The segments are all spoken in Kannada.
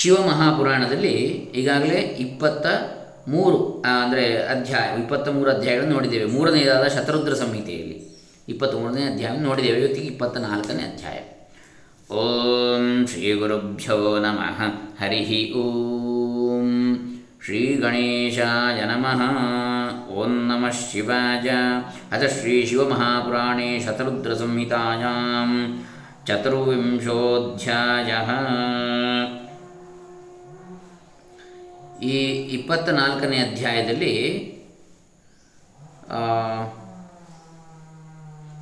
ಶಿವಮಹಾಪುರಾಣದಲ್ಲಿ ಈಗಾಗಲೇ ಇಪ್ಪತ್ತ ಮೂರು ಅಂದರೆ ಅಧ್ಯಾಯ, ಇಪ್ಪತ್ತ ಮೂರು ಅಧ್ಯಾಯಗಳನ್ನು ನೋಡಿದ್ದೇವೆ. ಮೂರನೆಯದಾದ ಶತರುದ್ರ ಸಂಹಿತೆಯಲ್ಲಿ ಇಪ್ಪತ್ತ್ ಮೂರನೇ ಅಧ್ಯಾಯ ನೋಡಿದ್ದೇವೆ. ಇವತ್ತಿಗೆ ಇಪ್ಪತ್ತ ನಾಲ್ಕನೇ ಅಧ್ಯಾಯ. ಓಂ ಶ್ರೀ ಗುರುಭ್ಯೋ ನಮಃ. ಹರಿ ಓಂ. ಶ್ರೀ ಗಣೇಶಾಯ ನಮಃ. ಓಂ ನಮಃ ಶಿವಾಯ. ಅಥ ಶ್ರೀ ಶಿವಮಹಾಪುರಾಣೇ ಶತರುದ್ರ ಸಂಹಿತಾಯಾಂ. ಚತುರ್ವಿಂಶೋಧ್ಯಾಯ. ಈ ಇಪ್ಪತ್ತ ನಾಲ್ಕನೇ ಅಧ್ಯಾಯದಲ್ಲಿ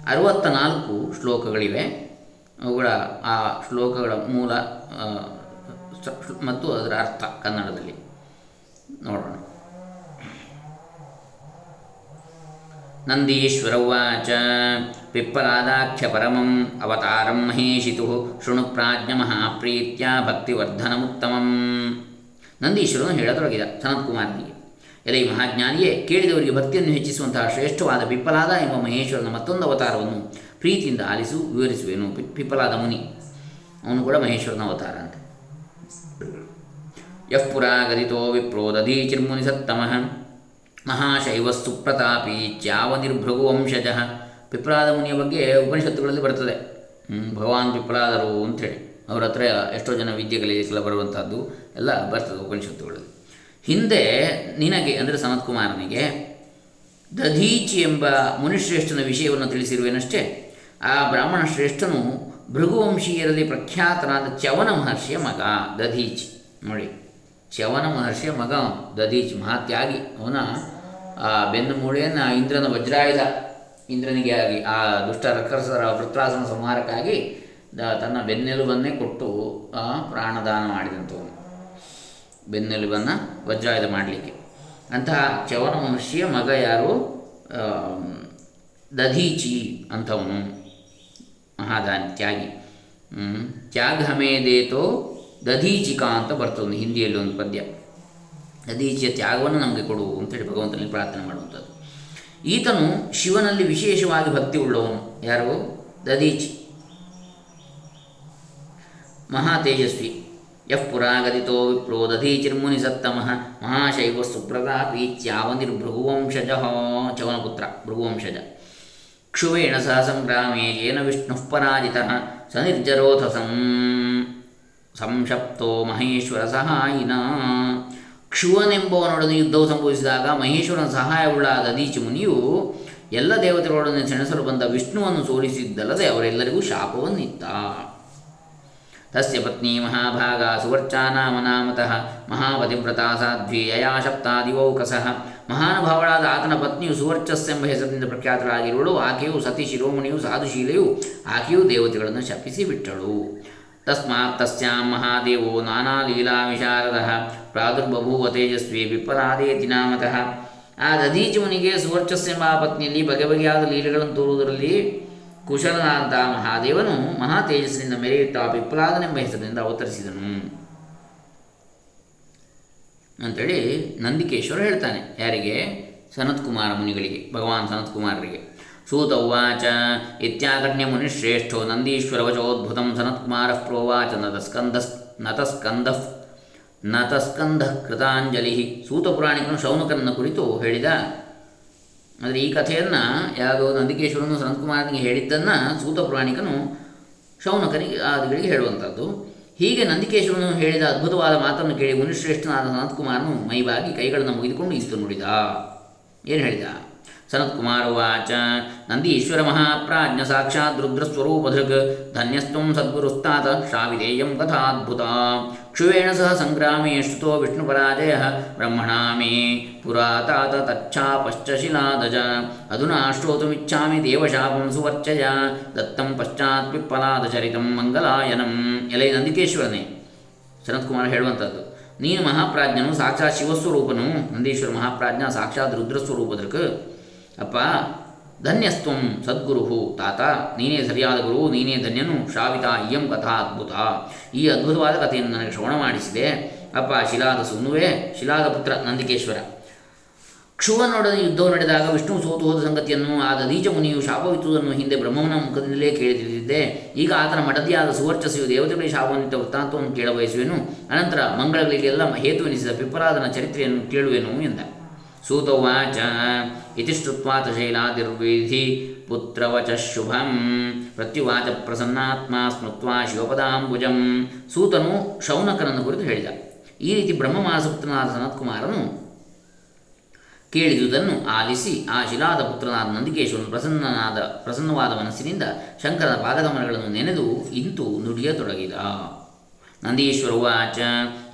ಅರವತ್ತ ನಾಲ್ಕು ಶ್ಲೋಕಗಳಿವೆ. ಅವುಗಳ, ಆ ಶ್ಲೋಕಗಳ ಮೂಲ ಮತ್ತು ಅದರ ಅರ್ಥ ಕನ್ನಡದಲ್ಲಿ. ನೋಡೋಣ. ನಂದೀಶ್ವರ ಉಚ ಪಿಪ್ಪಲಾದಾಖ್ಯ ಪರಮಂ ಅವತಾರಂ ಮಹೇಶಿತು ಶೃಣು ಪ್ರಾಜ್ಞ ಮಹಾಪ್ರೀತ್ಯ ಭಕ್ತಿವರ್ಧನಮುತ್ತಮಂ. ನಂದೀಶ್ವರನು ಹೇಳತೊಡಗಿದ ಸನತ್ಕುಮಾರನಿಗೆ ಎಲೈ ಮಹಾಜ್ಞಾನಿಯೇ, ಕೇಳಿದವರಿಗೆ ಭಕ್ತಿಯನ್ನು ಹೆಚ್ಚಿಸುವಂತಹ ಶ್ರೇಷ್ಠವಾದ ಪಿಪ್ಪಲಾದ ಎಂಬ ಮಹೇಶ್ವರನ ಮತ್ತೊಂದು ಅವತಾರವನ್ನು ಪ್ರೀತಿಯಿಂದ ಆಲಿಸು ವಿವರಿಸುವೆನು ಪಿಪ್ಪಲಾದ ಮುನಿ. ಅವನು ಕೂಡ ಮಹೇಶ್ವರನ ಅವತಾರ ಅಂತ. ಯಃ ಗದಿತೋ ವಿಪ್ರೋ ದಧೀಚಿರ್ಮುನಿ ಸತ್ತಮಃ ಮಹಾಶೈವ ಪ್ರತಾಪಿ ಚಾವ ನಿರ್ಭೃಗು ವಂಶಜಃ. ಪಿಪ್ರಾದ ಮುನಿಯ ಬಗ್ಗೆ ಉಪನಿಷತ್ತುಗಳಲ್ಲಿ ಬರ್ತದೆ. ಭಗವಾನ್ ಪಿಪ್ರಾದರು ಅಂಥೇಳಿ. ಅವ್ರ ಹತ್ರ ಎಷ್ಟೋ ಜನ ವಿದ್ಯೆ ಕಲಿಯಲಿಕ್ಕೆಲ್ಲ ಬರುವಂಥದ್ದು ಎಲ್ಲ ಬರ್ತದೆ ಉಪನಿಷತ್ತುಗಳಲ್ಲಿ. ಹಿಂದೆ ನಿನಗೆ, ಅಂದರೆ ಸನತ್ಕುಮಾರನಿಗೆ ದಧೀಚಿ ಎಂಬ ಮುನಿಶ್ರೇಷ್ಠನ ವಿಷಯವನ್ನು ತಿಳಿಸಿರುವೆನಷ್ಟೇ. ಆ ಬ್ರಾಹ್ಮಣ ಶ್ರೇಷ್ಠನು ಭೃಗುವಂಶೀಯರಲ್ಲಿ ಪ್ರಖ್ಯಾತನಾದ ಚವನ ಮಹರ್ಷಿಯ ಮಗ, ದಧೀಚಿ. ನೋಡಿ ಚವನ ಮಹರ್ಷಿಯ ಮಗ ದಧೀಚಿ. ಮಹಾತ್ಯಾಗಿ ಅವನ, ಆ, ಬೆನ್ನು ಮೂಳೆಯನ್ನು ಇಂದ್ರನ ವಜ್ರಾಯುಧ ಇಂದ್ರನಿಗೆ ಆಗಿ, ಆ ದುಷ್ಟ ರಕ್ಕಸರ ವೃತ್ರಾಸನ ಸಂಹಾರಕ್ಕಾಗಿ ತನ್ನ ಬೆನ್ನೆಲುಬನ್ನೇ ಕೊಟ್ಟು ಆ, ಪ್ರಾಣದಾನ ಮಾಡಿದಂಥವನು ಬೆನ್ನೆಲುಬನ್ನು ವಜ್ರಾಯುಧ ಮಾಡಲಿಕ್ಕೆ. ಅಂತಹ ಚವನ ಮನುಷ್ಯ ಮಗ ಯಾರು? ದಧೀಚಿ ಅಂಥವನು ಮಹಾದಾನಿ ತ್ಯಾಗಿ. ತ್ಯಾಗ ಹಮೇದೇತೋ ದಧೀಚಿಕಾ ಅಂತ ಬರ್ತದೆ ಹಿಂದಿಯಲ್ಲಿ ಒಂದು ಪದ್ಯ. ದಧೀಚಿಯ ತ್ಯಾಗವನ್ನು ನಮಗೆ ಕೊಡು ಅಂತೇಳಿ ಭಗವಂತನಲ್ಲಿ ಪ್ರಾರ್ಥನೆ ಮಾಡುವಂಥದ್ದು. ಈತನು ಶಿವನಲ್ಲಿ ವಿಶೇಷವಾಗಿ ಭಕ್ತಿ ಉಳ್ಳವನು. ಯಾರು? ದಧೀಚಿ. ಮಹಾ ತೇಜಸ್ವಿ ಯಃ ಪುರಾಗದಿತೋ ವಿಪ್ರೋ ದಧೀಚಿರ್ಮುನಿ ಸತ್ತಮಃ. ಮಹಾಶೈವ ಸುಪ್ರತಾಪಿ ಚ್ಯಾವನಿರ್ಭೃಗುವಂಶಜ ಚವನಪುತ್ರ ಭೃಗುವಂಶಜ. ಕ್ಷುವೇಣ ಸಹ ಸಂಗ್ರಾಮೇ ಯೇನ ವಿಷ್ಣುಃ ಪರಾಜಿತಃ. ಸ ನಿರ್ಜರೋಥ ಸಂ, ಸಂಶಪ್ತೋ ಮಹೇಶ್ವರ ಸಹಾಯಿನ. ಕ್ಷುವನೆಂಬವನೊಡನೆ ಯುದ್ಧವು ಸಂಭವಿಸಿದಾಗ ಮಹೇಶ್ವರನ ಸಹಾಯವುಳ್ಳ ದದೀಚಿ ಮುನಿಯು ಎಲ್ಲ ದೇವತೆಗಳೊಡನೆ ಸೆಣಸಲು ಬಂದ ವಿಷ್ಣುವನ್ನು ಸೋಲಿಸಿದ್ದಲ್ಲದೆ ಅವರೆಲ್ಲರಿಗೂ ಶಾಪವನ್ನಿತ್ತ. ತಸ್ಯ ಪತ್ನಿ ಮಹಾಭಾಗ ಸುವರ್ಚಾ ನಾಮ ನಾಮತಃ ಮಹಾಪತಿವ್ರತಾ ಸಾಧ್ವಿ ಯಯಾ ಶಪ್ತಾದಿವೌಕಸಃ ಮಹಾನುಭಾವಳಾದ ಆತನ ಪತ್ನಿಯು ಸುವರ್ಚಸ್ಸೆಂಬ ಹೆಸರಿನಿಂದ ಪ್ರಖ್ಯಾತರಾಗಿರುವಳು ಆಕೆಯು ಸತಿ ಶಿರೋಮಣಿಯು ಸಾಧುಶೀಲೆಯು ಆಕೆಯು ದೇವತೆಗಳನ್ನು ಶಪಿಸಿಬಿಟ್ಟಳು ತಸ್ಮಾತ್ ತಸ್ಯಾಂ ಮಹಾದೇವೋ ನಾನಾ ಲೀಲಾ ವಿಶಾರದಃ ಪ್ರಾದುರ್ಬಭೂವ ತೇಜಸ್ವಿ ವಿಪರಾದೇತಿ ನಾಮತಃ ಆ ದಧೀಚಿ ಮುನಿಗೆ ಸುವರ್ಚಸ್ಸೆಂಬ ಪತ್ನಿಯಲ್ಲಿ ಬಗೆ ಬಗೆಯಾದ ಲೀಲೆಗಳನ್ನು ತೋರುವುದರಲ್ಲಿ ಕುಶಲನಾದ ಮಹಾದೇವನು ಮಹಾ ತೇಜಸ್ಸಿನಿಂದ ಮೆರೆಯುತ್ತಾ ಪಿಪ್ಪಲಾದನೆಂಬ ಹೆಸರಿನಿಂದ ಅವತರಿಸಿದನು. ಅಂತೇಳಿ ನಂದಿಕೇಶ್ವರ ಹೇಳ್ತಾನೆ, ಯಾರಿಗೆ? ಸನತ್ಕುಮಾರ ಮುನಿಗಳಿಗೆ, ಭಗವಾನ್ ಸನತ್ಕುಮಾರರಿಗೆ. ಸೂತ ಉಚ ಇತ್ಯಾಕಣ್ಯ ಮುನಿಶ್ರೇಷ್ಠೋ ಸನತ್ ಕುಮಾರ ಪ್ರೋವಾಚ ನತಸ್ಕಂದ ನತಸ್ಕಂದ ನತಸ್ಕಂಧ ಕೃತಾಂಜಲಿ. ಸೂತ ಪುರಾಣಿಕನು ಶೌನಕನನ್ನು ಕುರಿತು ಹೇಳಿದ ಅಂದರೆ ಈ ಕಥೆಯನ್ನು ಯಾವುದೋ ನಂದಿಕೇಶ್ವರನು ಸನತ್ಕುಮಾರನಿಗೆ ಹೇಳಿದ್ದನ್ನು ಸೂತ ಪುರಾಣಿಕನು ಶೌನಕನಿಗೆ, ಆದಿಗಳಿಗೆ ಹೇಳುವಂಥದ್ದು. ಹೀಗೆ ನಂದಿಕೇಶ್ವರನು ಹೇಳಿದ ಅದ್ಭುತವಾದ ಮಾತನ್ನು ಕೇಳಿ ಮುನಿಶ್ರೇಷ್ಠನಾದ ಸನತ್ಕುಮಾರನು ಮೈಬಾಗಿ ಕೈಗಳನ್ನು ಮುಗಿದುಕೊಂಡು ಇಷ್ಟು ನುಡಿದ. ಏನು ಹೇಳಿದ? ಸನತ್ಕುಮಾರ ಉಚ ನಂದೀಶ್ವರ ಮಹಾಪ್ರಾಜ್ಞ ಸಾಕ್ಷಾತ್ ರುದ್ರಸ್ವರೂಪಧೃಗ್ ಧನ್ಯಸ್ತ್ವಂ ಸದ್ಗುರುಸ್ತಾತ ಶ್ರಾವಿದೇಯಂ ಕಥಾದ್ಭುತ ಕ್ಷುವೇಣ ಸಹ ಸಂಗ್ರಾಮೇ ಶ್ರುತೋ ವಿಷ್ಣುಪರಾಜಯ ಬ್ರಹ್ಮಣಾ ಮೇ ಪುರಾ ತಾತ ತಚ್ಛಾಪಶ್ಚ ಶಿಲಾದಜ ಅಧುನಾ ಶ್ರೋತುಮಿಚ್ಛಾಮಿ ದೇವಶಾಪಂ ಸುವರ್ಚಯ ದತ್ತಂ ಪಶ್ಚಾತ್ ಪಿಪ್ಪಲಾದ ಚರಿತಂ ಮಂಗಲಾಯನಂ ಎಲೆ ನಂದಿಕೇಶ್ವರನೇ ಸನತ್ಕುಮಾರ ಹೇಳುವಂಥದ್ದು ನೀನು ಮಹಾಪ್ರಾಜ್ಞನು, ಸಾಕ್ಷಾತ್ ಶಿವಸ್ವರೂಪನು. ನಂದೀಶ್ವರ ಮಹಾಪ್ರಾಜ್ಞ, ಸಾಕ್ಷಾತ್ ರುದ್ರಸ್ವರೂಪದಕ್ಕೆ ಅಪ್ಪ, ಧನ್ಯಸ್ತ್ವಂ ಸದ್ಗುರು ತಾತ, ನೀನೇ ಸರಿಯಾದ ಗುರು, ನೀನೇ ಧನ್ಯನು ಶ್ರಾವಿತ ಇಯಂ ಕಥಾ ಅದ್ಭುತ. ಈ ಅದ್ಭುತವಾದ ಕಥೆಯನ್ನು ನನಗೆ ಶ್ರವಣ ಮಾಡಿಸಿದೆ. ಅಪ್ಪ, ಶಿಲಾದ ಸುನುವೆ ಶಿಲಾದ ಪುತ್ರ ನಂದಿಕೇಶ್ವರ. ಕ್ಷುವನೊಡನೆ ಯುದ್ಧವು ನಡೆದಾಗ ವಿಷ್ಣು ಸೋತು ಹೋದ ಸಂಗತಿಯನ್ನು ಆದ ದೀಜ ಮುನಿಯು ಶಾಪವಿತ್ತುದನ್ನು ಹಿಂದೆ ಬ್ರಹ್ಮನ ಮುಖದಿಂದಲೇ ಕೇಳಿದಿದ್ದೆ ಈಗ ಆತನ ಮಡದಿಯಾದ ಸುವರ್ಚಸಿಯು ದೇವತೆಗಳಿಗೆ ಶಾಪವನ್ನಿಟ್ಟ ವೃತ್ತಾಂತವನ್ನು ಕೇಳಬಯಸುವೆನು. ಅನಂತರ ಮಂಗಳಗಳಿಗೆಲ್ಲ ಹೇತುವೆನಿಸಿದ ಚರಿತ್ರೆಯನ್ನು ಕೇಳುವೆನು ಎಂದ. ಸೂತವಾಚ ಇತಿ ಶೈಲಾದಿರ್ವಿಧಿ ಪುತ್ರವಚ ಶುಭಂ ಪ್ರತ್ಯುವಾಚ ಪ್ರಸನ್ನಾತ್ಮ ಸ್ಮೃತ್ವಾ ಶಿವಪದಾಂಬುಜಂ ಸೂತನು ಶೌನಕನನ್ನು ಕುರಿತು ಹೇಳಿದ. ಈ ರೀತಿ ಬ್ರಹ್ಮಮಾಸಪುತ್ರನಾದ ಸನತ್ಕುಮಾರನು ಕೇಳಿದುದನ್ನು ಆಲಿಸಿ ಆ ಶಿಲಾದ ಪುತ್ರನಾದ ನಂದಿಕೇಶ್ವರನು ಪ್ರಸನ್ನನಾದ ಪ್ರಸನ್ನವಾದ ಮನಸ್ಸಿನಿಂದ ಶಂಕರನ ಪಾದಗಮನಗಳನ್ನು ನೆನೆದು ಇಂತು ನುಡಿಯತೊಡಗಿದ. ನಂದೀಶ್ವರ ಉಚ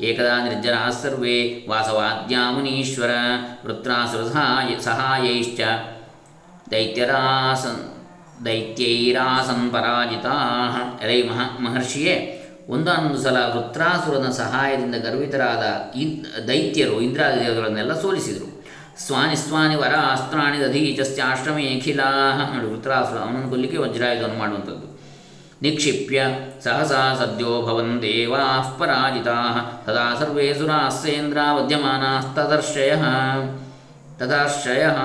ಏಕದಾ ನಿರ್ಜರಾ ಸರ್ವೇ ವಾಸವಾದ್ಯಾ ಮುನೀಶ್ವರ ವೃತ್ರಾಸುರ ಸಹಾಯ ಸಹಾಯೈಶ್ಚ ದೈತ್ಯರಾಸನ್ ದೈತ್ಯೈರಾಸನ್ ಪರಾಜಿತಾ ಎಲೈ ಮಹ ಮಹರ್ಷಿಯೇ ಒಂದಾನೊಂದು ಸಲ ವೃತ್ರಾಸುರನ ಸಹಾಯದಿಂದ ಗರ್ವಿತರಾದ ಇನ್ ದೈತ್ಯರು ಇಂದ್ರಾದಿ ಸೋಲಿಸಿದರು. ಸ್ವಾನಿ ಸ್ವಾನಿ ವರ ಅಸ್ತ್ರಾಣಿ ದಧೀಚಸ್ಯಾಶ್ರಮೇ ಅಖಿಲಾ ನೋಡಿ ವೃತ್ರಾಸುರ ಅವನನ್ನು ಮಾಡುವಂಥದ್ದು. निक्षिप्य सहसा सद्यो भवन् देवाः पराजिताः। तदा सर्वे सुरास्सेन्द्रावद्यमानास्तदर्शयः तदाश्रयः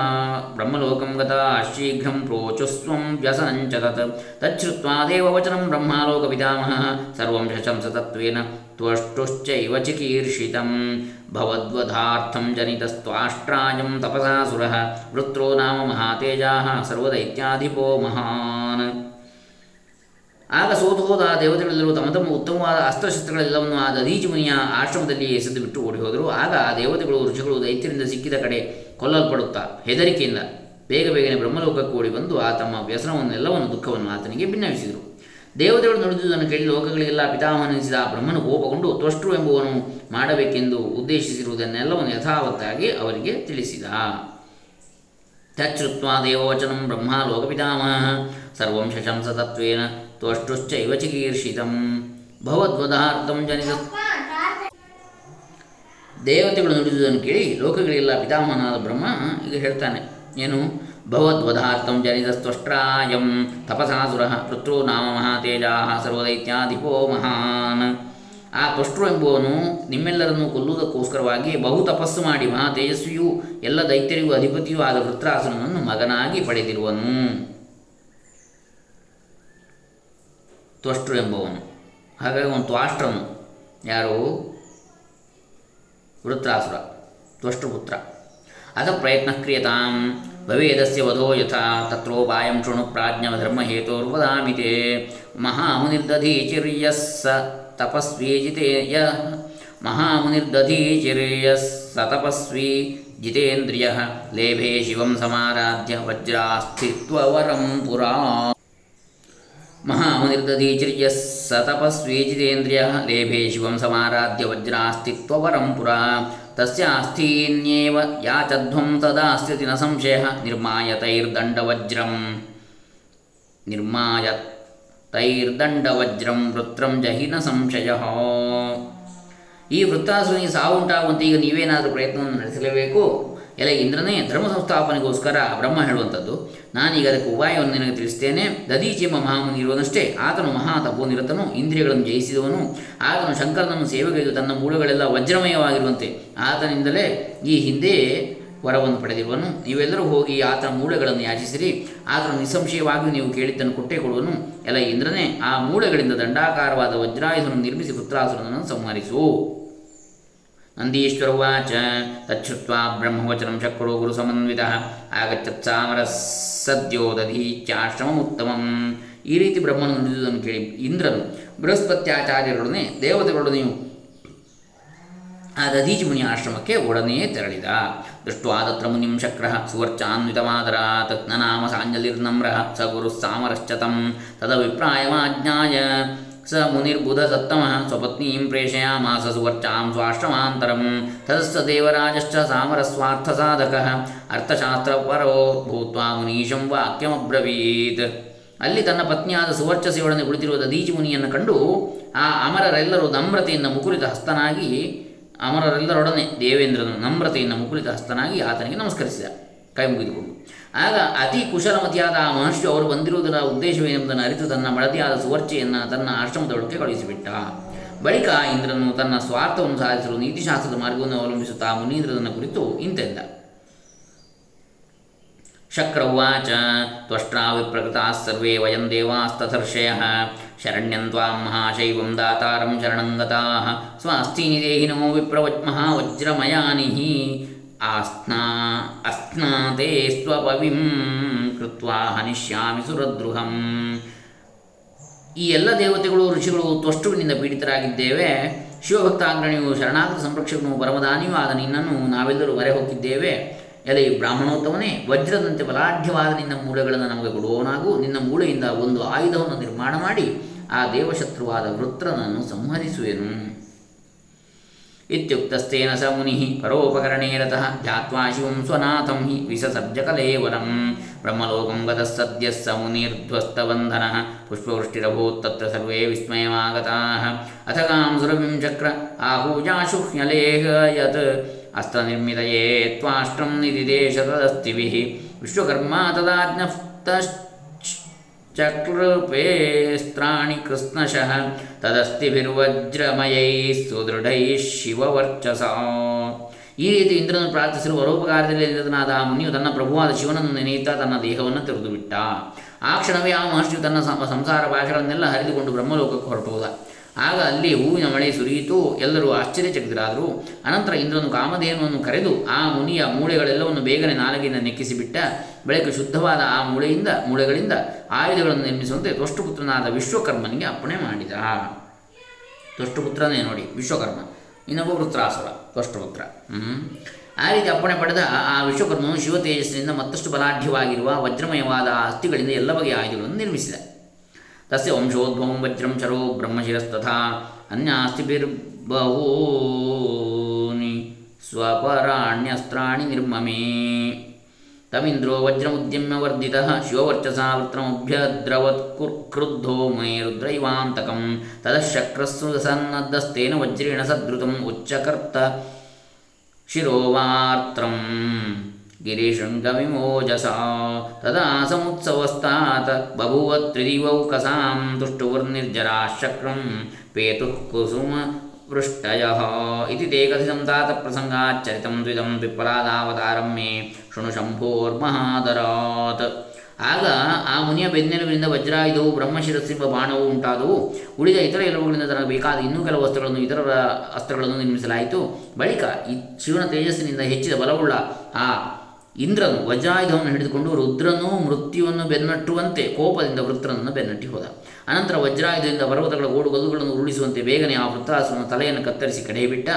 ब्रह्मलोकं गताः शीघ्रं प्रोचुस्वं व्यसनं च तत्। तच्छ्रुत्वा देववचनं ब्रह्मालोकपितामहः। सर्वं शशंस त्वष्टुश्चैव चिकीर्षितं भवद्वधार्थं जनितस्त्वाष्ट्रायं तपसा सुरः। वृत्रो नाम महातेजाः। सर्वदैत्याधिपो महान्। ಆಗ ಸೋತು ಹೋದ ದೇವತೆಗಳೆಲ್ಲರೂ ತಮ್ಮ ತಮ್ಮ ಉತ್ತಮವಾದ ಅಸ್ತ್ರಶಸ್ತ್ರಗಳೆಲ್ಲವನ್ನು ಆದ ದಧೀಚಿ ಮುನಿಯ ಆಶ್ರಮದಲ್ಲಿ ಎಸೆದು ಬಿಟ್ಟು ಓಡಿ ಹೋದರು ಆಗ ಆ ದೇವತೆಗಳು, ಋಷಿಗಳು ದೈತ್ಯರಿಂದ ಸಿಕ್ಕಿದ ಕಡೆ ಕೊಲ್ಲಲ್ಪಡುತ್ತಾ ಹೆದರಿಕೆಯಿಂದ ಬೇಗ ಬೇಗನೆ ಬ್ರಹ್ಮಲೋಕಕ್ಕೆ ಓಡಿ ಬಂದು ಆ ತಮ್ಮ ವ್ಯಸನವನ್ನೆಲ್ಲವನ್ನು ದುಃಖವನ್ನು ಆತನಿಗೆ ಭಿನ್ನವಿಸಿದರು. ದೇವತೆಗಳು ನುಡಿದುದನ್ನು ಕೇಳಿ ಲೋಕಗಳಿಗೆಲ್ಲ ಪಿತಾಮಹನಿಸಿದ ಆ ಬ್ರಹ್ಮನು ಕೋಪಗೊಂಡು ತ್ವಷ್ಟೃ ಎಂಬುವನು ಮಾಡಬೇಕೆಂದು ಉದ್ದೇಶಿಸಿರುವುದನ್ನೆಲ್ಲವನ್ನು ಯಥಾವತ್ತಾಗಿ ಅವರಿಗೆ ತಿಳಿಸಿದ. ತಚ್ಚುತ್ವ ದೇವವಚನಂ ಬ್ರಹ್ಮ ಲೋಕಪಿತಾಮಹ, ಸರ್ವಂ ಶಶಂಸ ತತ್ವೇನ ತ್ವಷ್ಟುಶ್ಚೈವ ಚಿಕೀರ್ಷಿತಂ ಭವದ್ವದಾರ್ಥಂ ಜನಿತ ದೇವತೆಗಳು ನುಡಿದುದನ್ನು ಕೇಳಿ ಲೋಕಗಳಿಗೆಲ್ಲ ಪಿತಾಮಹನಾದ ಬ್ರಹ್ಮ ಈಗ ಹೇಳ್ತಾನೆ, ಏನು? ಭವದ್ವಧಾರ್ಥಂ ಜನಿತಸ್ತ್ವಷ್ಟ್ರಾಯಂ ತಪಸಾಸುರ ಪೃಥ್ರೋ ನಾಮ ಮಹಾತೇಜಾ ಸರ್ವದೈತ್ಯಾಧಿಪೋ ಮಹಾನ್. ಆ ತ್ವಷ್ಟ್ರು ಎಂಬುವನು ನಿಮ್ಮೆಲ್ಲರನ್ನು ಕೊಲ್ಲುವುದಕ್ಕೋಸ್ಕರವಾಗಿ ಬಹು ತಪಸ್ಸು ಮಾಡಿ ಮಹಾ ತೇಜಸ್ವಿಯೂ ಎಲ್ಲ ದೈತ್ಯರಿಗೂ ಅಧಿಪತಿಯೂ ಆದ ವೃತ್ರಾಸುರನನ್ನು ಮಗನಾಗಿ ಪಡೆದಿರುವನು. ತ್ವಷ್ಟ್ರು ಎಂಬವನು. ಹಾಗಾಗಿ ಅವನು ತ್ವಾಷ್ಟ್ರನು ಯಾರು? ವೃತ್ರಾಸುರ, ತ್ವಷ್ಟೃಪುತ್ರ. ಅಥ ಪ್ರಯತ್ನ ಕ್ರಿಯತಾಂ ಭವೇದಸ್ಯ ವಧೋ ಯಥಾ ತತ್ರೋಪಾಯಂ ಶೃಣು ಪ್ರಾಜ್ಞಧರ್ಮಹೇತೋರ್ವದಾಮಿ ತೇ ಮಹಾಮುನಿರ್ದಧೀಚಿರ್ಯಸ್ ಸ ತಪಸ್ವಿ ಜಿತೇಯ ಮಹಾಮುನಿರ್ದಧೀಚಿರ್ಯಸ್ ಸ ತಪಸ್ವಿ ಜಿತೇಂದ್ರಿಯ ಲೇಭೆ ಶಿವಂ ಸಮಾರಾಧ್ಯ ವಜ್ರಾಸ್ಥಿತ್ವವರಂ ಪುರಾ. ಮಹಾಮುನಿರ್ದಧೀಚಿರ್ಯಃ ಸ ತಪಸ್ವಿ ಜಿತೇಂದ್ರಿಯ ಲೇಭೆ ಶಿವಂ ಸಮಾರಾಧ್ಯ ವಜ್ರಾಸ್ತಿತ್ವವರಂ ಪುರಾ ತಸ್ಯಾಸ್ಥೀನ್ಯೇವ ಯಾಚಧ್ವಂ ತದಾಸ್ತಿ ನ ಸಂಶಯ ನಿರ್ಮಾಯತೈರ್ದಂಡವಜ್ರಂ ನಿರ್ಮಾಯ ತೈರ್ದಂಡವಜ್ರಂ ವೃತ್ರಂ ಜಹಿನ ಸಂಶಯ ಈ ವೃತ್ತಾಸುರನಿಗೆ ಸಾವು ಉಂಟಾಗುವಂತೆ ಈಗ ನೀವೇನಾದರೂ ಪ್ರಯತ್ನವನ್ನು ನಡೆಸಲೇಬೇಕು? ಎಲ್ಲ ಇಂದ್ರನೇ ಧರ್ಮ ಸಂಸ್ಥಾಪನೆಗೋಸ್ಕರ ಬ್ರಹ್ಮ ಹೇಳುವಂಥದ್ದು. ನಾನೀಗ ಅದಕ್ಕೆ ಉಪಾಯವನ್ನು ನಿನಗೆ ತಿಳಿಸ್ತೇನೆ. ದದೀಚಿ ಎಂಬ ಮಹಾಮುನಿ ಇರುವನಷ್ಟೇ ಆತನು ಮಹಾ ತಪೋನಿರತನು ಇಂದ್ರಿಯಗಳನ್ನು ಜಯಿಸಿದವನು. ಆತನು ಶಂಕರನನ್ನು ಸೇವೆಗೈದು ತನ್ನ ಮೂಳೆಗಳೆಲ್ಲ ವಜ್ರಮಯವಾಗಿರುವಂತೆ ಆತನಿಂದಲೇ ಈ ಹಿಂದೆ ವರವನ್ನು ಪಡೆದಿರುವನು. ನೀವೆಲ್ಲರೂ ಹೋಗಿ ಆತನ ಮೂಳೆಗಳನ್ನು ಯಾಚಿಸಿರಿ. ಆತನು ನಿಸ್ಸಂಶಯವಾಗಿ ನೀವು ಕೇಳಿದ್ದನ್ನು ಕೊಟ್ಟೇ ಕೊಡುವನು. ಎಲ್ಲ ಇಂದ್ರನೇ, ಆ ಮೂಳೆಗಳಿಂದ ದಂಡಾಕಾರವಾದ ವಜ್ರಾಯುಧನನ್ನು ನಿರ್ಮಿಸಿ ಪುತ್ರಾಸುರನನ್ನು ಸಂಹರಿಸು. ನಂದೀಶ್ವರ ಉಚ ತಚ್ಛ್ರುತ್ವಾ ಬ್ರಹ್ಮವಚನ ಚಕ್ರೋ ಗುರುಸಮನ್ವಿತ ಆಗಚ್ಚತ್ ಸಾಮರ ಸದ್ಯೋ ಉತ್ತಮಂ ಈ ರೀತಿ ಬ್ರಹ್ಮನು ನುಡಿದುದನ್ನು ಕೇಳಿ ಇಂದ್ರನು ಬೃಹಸ್ಪತ್ಯಾಚಾರ್ಯರೊಡನೆ ದೇವತೆಗಳೊಡನೆಯೂ ಆ ದಧೀಚಿ ಮುನಿಯ ಆಶ್ರಮಕ್ಕೆ ಒಡನೆಯೇ ತೆರಳಿದ. ದೃಷ್ಟ್ವಾ ಆದತ್ರ ಮುನಿಂ ಶಕ್ರ ಸುವರ್ಚಾನ್ವಿತಮಾದರಾತ್ ನಾಮ ಸಾಂಜಲಿರ್ನಮ್ರ ಸ ಗುರು ಸಾಮರಶ್ಚತಂ ತದಭಿಪ್ರಾಯಮಾಜ್ಞಾಯ ಸ ಮುನಿರ್ಬುಧ ಸತ್ತಮ ಸ್ವಪತ್ನೀಂ ಪ್ರೇಷಯಾಮಾಸ ಸುವರ್ಚಾಂ ಸ್ವಾಶ್ರಮಾಂತರಂ ತದಸ್ಸ ದೇವರಾಜಶ್ಚ ಸಾಮರಸ್ವಾರ್ಥಸಾಧಕಃ ಅರ್ಥಶಾಸ್ತ್ರಪರೋ ಭೂತ್ವಾ ಮುನೀಶಂ ವಾಕ್ಯಮಬ್ರವೀತ್ ಅಲ್ಲಿ ತನ್ನ ಪತ್ನಿಯಾದ ಸುವರ್ಚಸೆಯೊಡನೆ ಕುಳಿತಿರುವ ದೀಜಿ ಮುನಿಯನ್ನು ಕಂಡು ಆ ಅಮರರೆಲ್ಲರೂ ನಮ್ರತೆಯಿಂದ ಮುಕುಲಿತ ಹಸ್ತನಾಗಿ ಅಮರರೆಲ್ಲರೊಡನೆ ದೇವೇಂದ್ರನು ನಮ್ರತೆಯಿಂದ ಮುಕುಲಿತ ಹಸ್ತನಾಗಿ ಆತನಿಗೆ ನಮಸ್ಕರಿಸಿದ. ಕೈ ಮುಗಿದುಕೊಂಡು ಆಗ ಅತಿ ಕುಶಲಮತಿಯಾದ ಆ ಮಹರ್ಷಿ ಅವರು ಬಂದಿರುವುದರ ಉದ್ದೇಶವೇನೆಂಬುದನ್ನು ಅರಿತು ತನ್ನ ಮಳತಿಯಾದ ಸುವರ್ಚೆಯನ್ನು ತನ್ನ ಆಶ್ರಮದೊಳಕ್ಕೆ ಕಳುಹಿಸಿಬಿಟ್ಟ. ಬಳಿಕ ಇಂದ್ರನು ತನ್ನ ಸ್ವಾರ್ಥವನ್ನು ಸಾಧಿಸಲು ನೀತಿಶಾಸ್ತ್ರದ ಮಾರ್ಗವನ್ನು ಅವಲಂಬಿಸುತ್ತಾ ಮುನೀಂದ್ರನ ಕುರಿತು ಇಂತೆಂದ. ಶಕ್ರವಾಚ ತ್ವಷ್ಟ್ರಾ ವಿಪ್ರಕೃತಾः ಸರ್ವೇ ವಯಂ ದೇವಾಸ್ತರ್ಷಯ ಶರಣ್ಯಂ ತ್ವಾಂ ಮಹಾಶೈವಂ ದಾತಾರಂ ಶರಣಂಗತಾः ಸ್ವಾಸ್ಥೀನಿ ದೇಹಿನೋ ವಿಪ್ರವಜ್ ಮಹಾವಜ್ರಮಯಾನಿಃ ಆಸ್ನಾ ಅಸ್ನಾತೆ ಸ್ವಪವಿಂ ಕೃತ್ವಾ ಹನಿಷ್ಯಾಮಿ ಸುರದ್ರುಹಂ ಈ ಎಲ್ಲ ದೇವತೆಗಳು, ಋಷಿಗಳು, ತ್ವಷ್ಟುವಿನಿಂದ ಪೀಡಿತರಾಗಿದ್ದೇವೆ. ಶಿವಭಕ್ತಾಗ್ರಣಿಯು ಶರಣಾಗತ ಸಂರಕ್ಷಕನು ಪರಮದಾನಿಯೂ ಆದ ನಿನ್ನನ್ನು ನಾವೆಲ್ಲರೂ ಹೊರೆ ಹೋಗಿದ್ದೇವೆ ಎಲೆ ಬ್ರಾಹ್ಮಣೋತ್ತಮನೇ, ವಜ್ರದಂತೆ ಬಲಾಢ್ಯವಾದ ನಿನ್ನ ಮೂಳೆಗಳನ್ನು ನಮಗೆ ಕೊಡುವವನಾಗೂ. ನಿನ್ನ ಮೂಳೆಯಿಂದ ಒಂದು ಆಯುಧವನ್ನು ನಿರ್ಮಾಣ ಮಾಡಿ, ಆ ದೇವಶತ್ರುವಾದ ವೃತ್ರನನ್ನು ಸಂಹರಿಸುವೆನು. इत्युक्तस्तेन स मुनिः परोपकरणे रतः ध्यात्वा शिवं स्वनाथं हि विससर्जकलेवलं ब्रह्मलोकं गतः सद्यः स मुनिर्ध्वस्तबन्धनः पुष्पवृष्टिरभूत्तत्र सर्वे विस्मयमागताः। अथ कां सुरभिं चक्र आहूजाशुह्यलेह यत् अस्त्रनिर्मितये त्वाष्ट्रं निदिदेशतदस्तिभिः विश्वकर्मा तदाज्ञप्तश्च ತದಾಜ್ಞಪ್ತಶ್ಚ ಕೃಷ್ಣಶಃ ಕೃಷ್ಣಶಃ ತದಸ್ತಿಭಿರ್ವಜ್ರಮಯೈ ಸುದೃಢೈ ಶಿವವರ್ಚಸ ಈ ರೀತಿ ಇಂದ್ರನನ್ನು ಪ್ರಾರ್ಥಿಸಲು ಪರೋಪಕಾರದಲ್ಲಿ ನಿರತನಾದ ಆ ಮುನಿಯು ತನ್ನ ಪ್ರಭುವಾದ ಶಿವನನ್ನು ನೆನೆಯುತ್ತಾ ತನ್ನ ದೇಹವನ್ನು ತೆರೆದು ಬಿಟ್ಟ ಆ ಕ್ಷಣವೇ ಆ ಮಹರ್ಷಿಯು ತನ್ನ ಸಂಸಾರ ಭಾಷೆಗಳನ್ನೆಲ್ಲ ಹರಿದುಕೊಂಡು ಬ್ರಹ್ಮಲೋಕಕ್ಕೆ ಹೊರಟುವುದ ಆಗ ಅಲ್ಲಿ ಹೂವಿನ ಮಳೆ ಸುರಿಯಿತು. ಎಲ್ಲರೂ ಆಶ್ಚರ್ಯಚಕಿತರಾದರು. ಅನಂತರ ಇಂದ್ರನು ಕಾಮಧೇನುವನ್ನು ಕರೆದು ಆ ಮುನಿಯ ಮೂಳೆಗಳೆಲ್ಲವನ್ನು ಬೇಗನೆ ನಾಲಗಿನ ನೆಕ್ಕಿಸಿಬಿಟ್ಟ. ಬಳಿಕ ಶುದ್ಧವಾದ ಆ ಮೂಳೆಯಿಂದ, ಮೂಳೆಗಳಿಂದ ಆಯುಧಗಳನ್ನು ನಿರ್ಮಿಸುವಂತೆ ತ್ವಷ್ಟುಪುತ್ರನಾದ ವಿಶ್ವಕರ್ಮನಿಗೆ ಅಪ್ಪಣೆ ಮಾಡಿದ. ತ್ವಷ್ಟುಪುತ್ರನೇ ನೋಡಿ, ವಿಶ್ವಕರ್ಮ. ಇನ್ನೊಬ್ಬ ವೃತ್ರಾಸುರ, ತ್ವಷ್ಟುಪುತ್ರ. ಹ್ಞೂ ಆ ರೀತಿ ಅಪ್ಪಣೆ ಪಡೆದ ಆ ವಿಶ್ವಕರ್ಮನು ಶಿವ ತೇಜಸ್ಸಿನಿಂದ ಮತ್ತಷ್ಟು ಬಲಾಢ್ಯವಾಗಿರುವ ವಜ್ರಮಯವಾದ ಅಸ್ಥಿಗಳಿಂದ ಎಲ್ಲ ಬಗೆಯ ಆಯುಧಗಳನ್ನು ನಿರ್ಮಿಸಿದ. ತಸ್ಯ ವಂಶೋದ್ಭವಂ ವಜ್ರಂ ಚರೋ ಬ್ರಹ್ಮಶಿರಸ್ತಥಾ ಅನ್ಯಾಸ್ತಿಭಿರ್ಬಹೂನಿ ಸ್ವಪರಾಣ್ಯಸ್ತ್ರಾಣಿ ನಿರ್ಮಮೇ ತಮಿಂದ್ರೋ ವಜ್ರಮುದ್ಯಮ್ಯ ವರ್ಧಿತ ಶಿವವರ್ಚಸಾ ವೃತ್ರಮಭ್ಯದ್ರವತ್ ಕ್ರುದ್ಧೋ ಮೇ ರುದ್ರೈವಾಂತಕಂ ತದಶಕ್ರಸ್ಸು ಸನ್ನದ್ದಸ್ತೇನ ವಜ್ರೇಣ ಸದೃತಂ ಉಚ್ಚಕರ್ತ ಶಿರೋವಾರ್ತ್ರಂ ಗಿರಿಶೃಂಗವಿಮೋಜಸಾ ತದಾ ಸಮುತ್ಸವಸ್ತಾತ್ ಬಭೂವ ತ್ರಿದಿವೌಕಸಾಂ ತುಷ್ಟುವರ್ನಿರ್ಜರಾಶಕ್ರಂ ಪೇತುಃ ಕುಸುಮ ವೃಷ್ಟಯ ಇತಿ ತೇ ಕಥಿತಂ ತಾತ ಪ್ರಸಂಗಾಚ್ಚರಿತಂ ದ್ವಿದಂ ಪಿಪ್ಪಲಾದಾವತಾರಂ ಮೇ ಶೃಣು ಶಂಭೋರ್ಮಹಾದರಾತ್ ಆಗ ಆ ಮುನಿಯ ಬೆನ್ನೆಲುಬಿನಿಂದ ವಜ್ರಾಯುಧವು ಬ್ರಹ್ಮಶಿರಸ್ಸಿಂಬ ಬಾಣವು ಉಂಟಾದವು ಉಳಿದ ಇತರ ಎಲುಬುಗಳಿಂದ ತನಗೆ ಬೇಕಾದ ಇನ್ನೂ ಕೆಲವು ವಸ್ತುಗಳನ್ನು ಇತರರ ಅಸ್ತ್ರಗಳನ್ನು ನಿರ್ಮಿಸಲಾಯಿತು। ಬಳಿಕ ಈ ಶಿವನ ತೇಜಸ್ಸಿನಿಂದ ಹೆಚ್ಚಿದ ಬಲವುಳ್ಳ ಆ ಇಂದ್ರನು ವಜ್ರಾಯುಧವನ್ನು ಹಿಡಿದುಕೊಂಡು ರುದ್ರನು ಮೃತ್ಯುವನ್ನು ಬೆನ್ನಟ್ಟುವಂತೆ ಕೋಪದಿಂದ ವೃತ್ರನನ್ನು ಬೆನ್ನಟ್ಟಿ ಹೋದ. ಅನಂತರ ವಜ್ರಾಯುಧದಿಂದ ಪರ್ವತಗಳ ಗೋಡುಗಲ್ಲುಗಳನ್ನು ಉರುಳಿಸುವಂತೆ ಬೇಗನೆ ಆ ವೃತ್ತಾಸುರನ ತಲೆಯನ್ನು ಕತ್ತರಿಸಿ ಕಡೆಯಬಿಟ್ಟ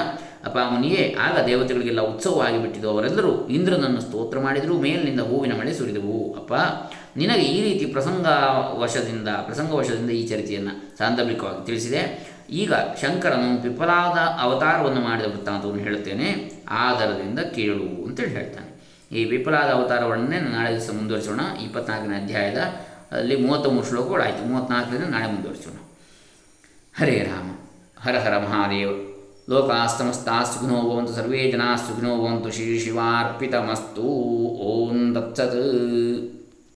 ಅಪಾಮುನಿಯೇ ಆಗ ದೇವತೆಗಳಿಗೆಲ್ಲ ಉತ್ಸವವಾಗಿ ಬಿಟ್ಟಿದ್ದು ಅವರೆಲ್ಲರೂ ಇಂದ್ರನನ್ನು ಸ್ತೋತ್ರ ಮಾಡಿದರೂ. ಮೇಲಿನಿಂದ ಹೂವಿನ ಮಳೆ ಸುರಿದವು. ಅಪ್ಪ, ನಿನಗೆ ಈ ರೀತಿ ಪ್ರಸಂಗ ಪ್ರಸಂಗವಶದಿಂದ ಪ್ರಸಂಗವಶದಿಂದ ಈ ಚರಿತೆಯನ್ನು ಸಾಂದರ್ಭಿಕವಾಗಿ ತಿಳಿಸಿದೆ. ಈಗ ಶಂಕರನು ಪಿಪ್ಪಲಾದ ಅವತಾರವನ್ನು ಮಾಡಿದ ವೃತ್ತಾಂತವನ್ನು ಹೇಳುತ್ತೇನೆ. ಆಧಾರದಿಂದ ಕೇಳು ಅಂತೇಳಿ ಹೇಳ್ತಾನೆ. ಈ ವಿಫಲಾದ ಅವತಾರವನ್ನೇ ನಾಳೆ ದಿವಸ ಮುಂದುವರಿಸೋಣ. ಇಪ್ಪತ್ನಾಲ್ಕನೇ ಅಧ್ಯಾಯದ ಅಲ್ಲಿ ಮೂವತ್ತ್ಮೂರು ಶ್ಲೋಕಗಳು ಆಯಿತು. ಮೂವತ್ತ್ನಾಲ್ಕರಿಂದ ನಾಳೆ ಮುಂದುವರಿಸೋಣ. ಹರೇ ರಾಮ. ಹರ ಹರ ಮಹಾದೇವ. ಲೋಕಾಸ್ತಮಸ್ತಾ ಸುಖಿನೋ ಭವಂತು ಸರ್ವೇ ಜನಾ ಸುಖಿನೋ ಭವಂತು ಶ್ರೀ ಶಿವಾರ್ಪಿತಮಸ್ತು. ಓಂ ದತ್ಸತ್